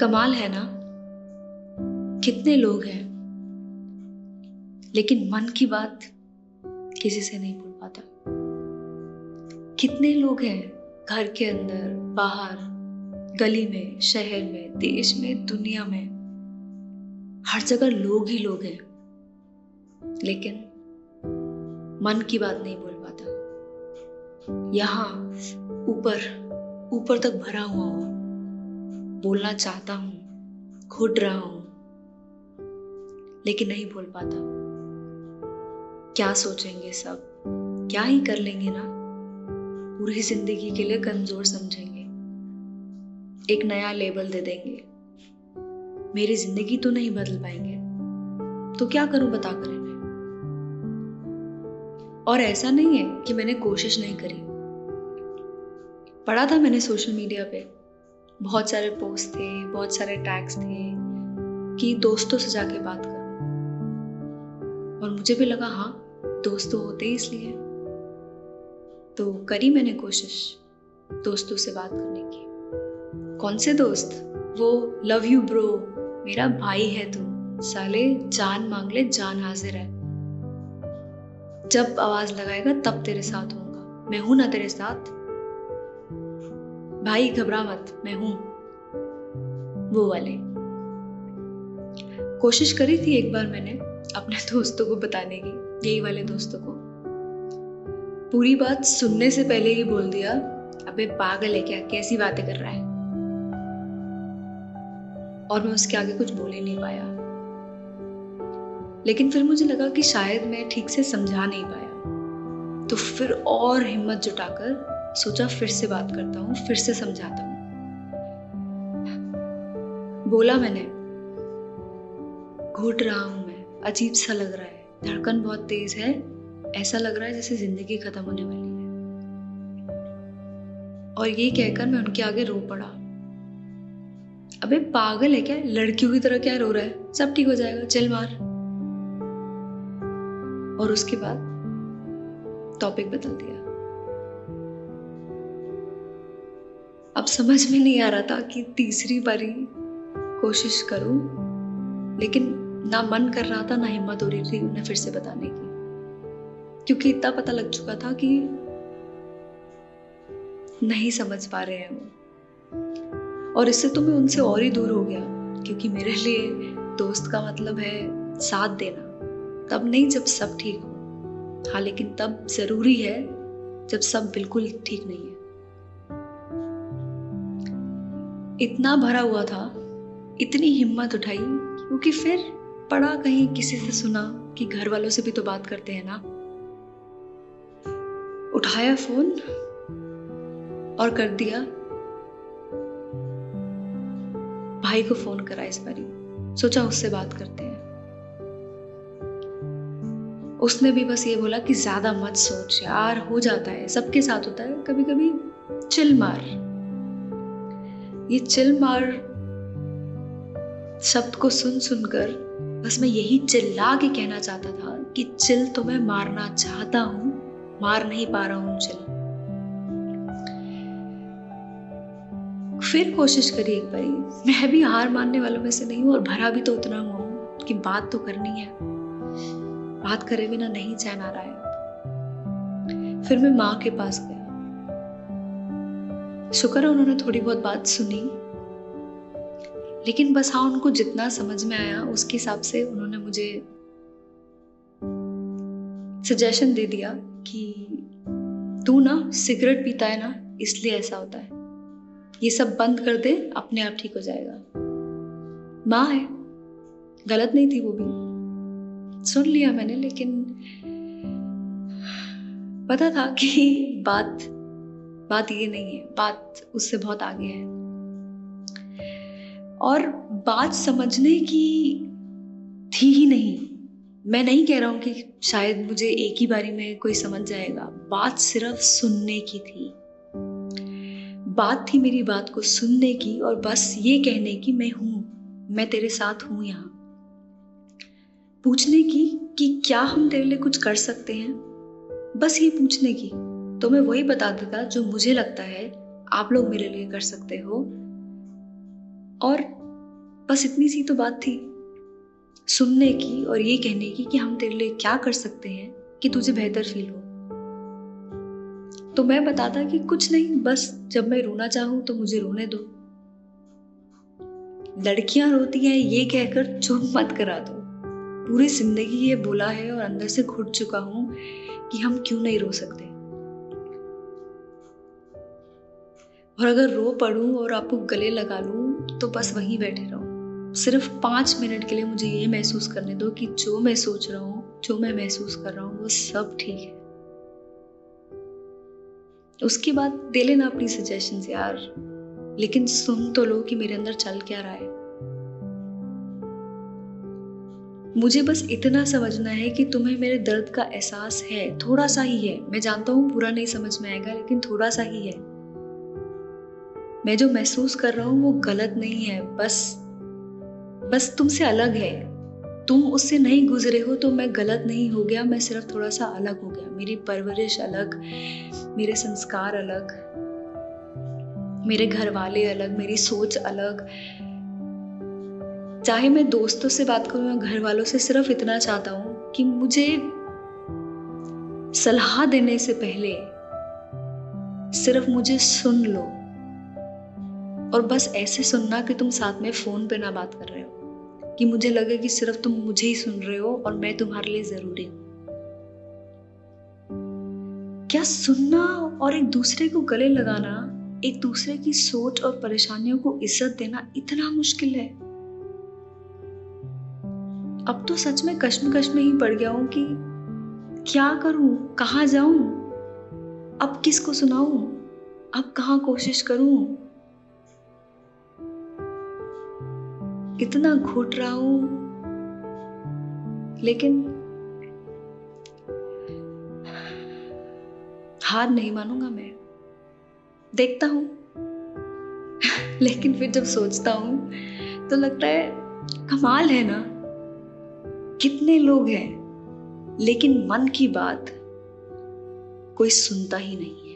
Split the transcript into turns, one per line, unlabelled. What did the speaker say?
कमाल है ना? कितने लोग हैं। लेकिन मन की बात किसी से नहीं बोल पाता। कितने लोग हैं घर के अंदर, बाहर, गली में, शहर में, देश में, दुनिया में। हर जगह लोग ही लोग हैं। लेकिन मन की बात नहीं बोल पाता। यहाँ ऊपर ऊपर तक भरा हुआ हूँ। बोलना चाहता हूँ, घुट रहा हूँ, लेकिन नहीं बोल पाता। क्या सोचेंगे सब? क्या ही कर लेंगे ना? पूरी ज़िंदगी के लिए कमज़ोर समझेंगे। एक नया लेबल दे देंगे। मेरी ज़िंदगी तो नहीं बदल पाएँगे। तो क्या करूँ बता कर इन्हें? और ऐसा नहीं है कि मैंने कोशिश नहीं करी। पढ़ा था मैंने सोशल मीडिया पे। बहुत सारे पोस्ट थे, बहुत सारे टैग्स थे कि दोस्तों से जाके बात करो। और मुझे भी लगा हाँ दोस्त तो होते ही इसलिए तो करी मैंने कोशिश दोस्तों से बात करने की। कौन से दोस्त? वो लव यू ब्रो मेरा भाई है तू, साले जान मांग ले, जान हाजिर है। जब आवाज़ लगाएगा, तब तेरे साथ होऊँगा। मैं हूँ ना तेरे साथ भाई घबरा मत मैं हूँ। वो वाले। कोशिश करी थी एक बार मैंने अपने दोस्तों को बताने की, यही वाले दोस्तों को। पूरी बात सुनने से पहले ही बोल दिया, अबे, पागल है क्या? कैसी बातें कर रहा है? और मैं उसके आगे कुछ बोल ही नहीं पाया। लेकिन फिर मुझे लगा कि शायद मैं ठीक से समझा नहीं पाया। तो फिर और हिम्मत जुटाकर सोचा फिर से बात करता हूँ, फिर से समझाता हूँ। बोला मैंने, घुट रहा हूँ मैं, अजीब सा लग रहा है, धड़कन बहुत तेज है, ऐसा लग रहा है जैसे ज़िंदगी खत्म होने वाली है। और ये कहकर मैं उनके आगे रो पड़ा। अबे, पागल है क्या? लड़कियों की तरह क्या रो रहा है? सब ठीक हो जाएगा, चल मार। और उसके बाद टॉपिक बदल दिया। अब समझ में नहीं आ रहा था कि तीसरी बारी कोशिश करूँ, लेकिन ना मन कर रहा था, ना हिम्मत हो रही थी उन्हें फिर से बताने की। क्योंकि इतना पता लग चुका था कि नहीं समझ पा रहे हैं वो। और इससे तो मैं उनसे और ही दूर हो गया, क्योंकि मेरे लिए दोस्त का मतलब है साथ देना। तब नहीं जब सब ठीक हो। हाँ लेकिन तब ज़रूरी है जब सब बिल्कुल ठीक नहीं है। इतना भरा हुआ था, इतनी हिम्मत उठाई, क्योंकि फिर पढ़ा कहीं किसी से सुना कि घर वालों से भी तो बात करते हैं ना। उठाया फ़ोन और कर दिया। भाई को फ़ोन करा इस बारी, सोचा उससे बात करते हैं। उसने भी बस ये बोला कि ज़्यादा मत सोच यार, हो जाता है, सबके साथ होता है कभी कभी चिल मार। ये चिल मार शब्द को सुन सुनकर बस मैं यही चिल्ला के कहना चाहता था कि चिल तो मैं मारना चाहता हूँ, मार नहीं पा रहा हूँ चिल। फिर कोशिश करी एक बारी। मैं भी हार मानने वालों में से नहीं हूँ और भरा भी तो उतना हुआ हूँ कि बात तो करनी है। बात करे बिना नहीं चैन आ रहा है फिर मैं माँ के पास गया। शुक्र है उन्होंने थोड़ी बहुत बात सुनी। लेकिन बस हाँ उनको जितना समझ में आया, उसके हिसाब से उन्होंने मुझे सजेशन दे दिया कि तू ना सिगरेट पीता है ना, इसलिए ऐसा होता है। ये सब बंद कर दे, अपने आप ठीक हो जाएगा। माँ है। गलत नहीं थी वो भी। सुन लिया मैंने, लेकिन पता था कि बात बात ये नहीं है, बात उससे बहुत आगे है। और बात समझने की थी ही नहीं। मैं नहीं कह रहा हूँ कि शायद मुझे एक ही बारी में कोई समझ जाएगा। बात सिर्फ़ सुनने की थी। बात थी मेरी बात को सुनने की और बस ये कहने की, मैं हूँ, मैं तेरे साथ हूँ यहाँ। पूछने की कि क्या हम तेरे लिए कुछ कर सकते हैं? बस ये पूछने की। तो मैं वही बता देता जो मुझे लगता है आप लोग मेरे लिए कर सकते हो। और बस इतनी सी तो बात थी, सुनने की और ये कहने की कि हम तेरे लिए क्या कर सकते हैं कि तुझे बेहतर फील हो। तो मैं बताता कि कुछ नहीं, बस जब मैं रोना चाहूँ तो मुझे रोने दो। लड़कियाँ रोती हैं ये कहकर चुप मत करा दो। पूरी ज़िंदगी ये बोला है और अंदर से घुट चुका हूँ कि हम क्यों नहीं रो सकते। और अगर रो पड़ूं और आपको गले लगा लूँ तो बस वहीं बैठे रहो। सिर्फ़ पाँच मिनट के लिए मुझे ये महसूस करने दो कि जो मैं सोच रहा हूँ, जो मैं महसूस कर रहा हूँ, वो सब ठीक है। उसके बाद दे लेना अपनी सजेशन यार, लेकिन सुन तो लो कि मेरे अंदर चल क्या रहा है। मुझे बस इतना समझना है कि तुम्हें मेरे दर्द का एहसास है, थोड़ा सा ही है। मैं जानता हूँ पूरा नहीं समझ में आएगा, लेकिन थोड़ा सा ही है। मैं जो महसूस कर रहा हूँ वो गलत नहीं है, बस बस तुमसे अलग है। तुम उससे नहीं गुजरे हो तो मैं गलत नहीं हो गया, मैं सिर्फ़ थोड़ा सा अलग हो गया। मेरी परवरिश अलग, मेरे संस्कार अलग, मेरे घर वाले अलग, मेरी सोच अलग। चाहे मैं दोस्तों से बात करूँ या घर वालों से, सिर्फ़ इतना चाहता हूँ कि मुझे सलाह देने से पहले सिर्फ़ मुझे सुन लो। और बस ऐसे सुनना कि तुम साथ में फ़ोन पे ना बात कर रहे हो, कि मुझे लगे कि सिर्फ़ तुम मुझे ही सुन रहे हो और मैं तुम्हारे लिए ज़रूरी हूँ। क्या सुनना और एक दूसरे को गले लगाना, एक दूसरे की सोच और परेशानियों को इज़्ज़त देना इतना मुश्किल है? अब तो सच में कश्मकश में ही पड़ गया हूँ कि क्या करूँ, कहा जाऊँ, अब किसको सुनाऊं, अब कहा कोशिश करूँ? इतना घुट रहा हूँ। लेकिन हार नहीं मानूँगा मैं। देखता हूँ। लेकिन फिर जब सोचता हूँ तो लगता है कमाल है ना। कितने लोग हैं, लेकिन मन की बात कोई सुनता ही नहीं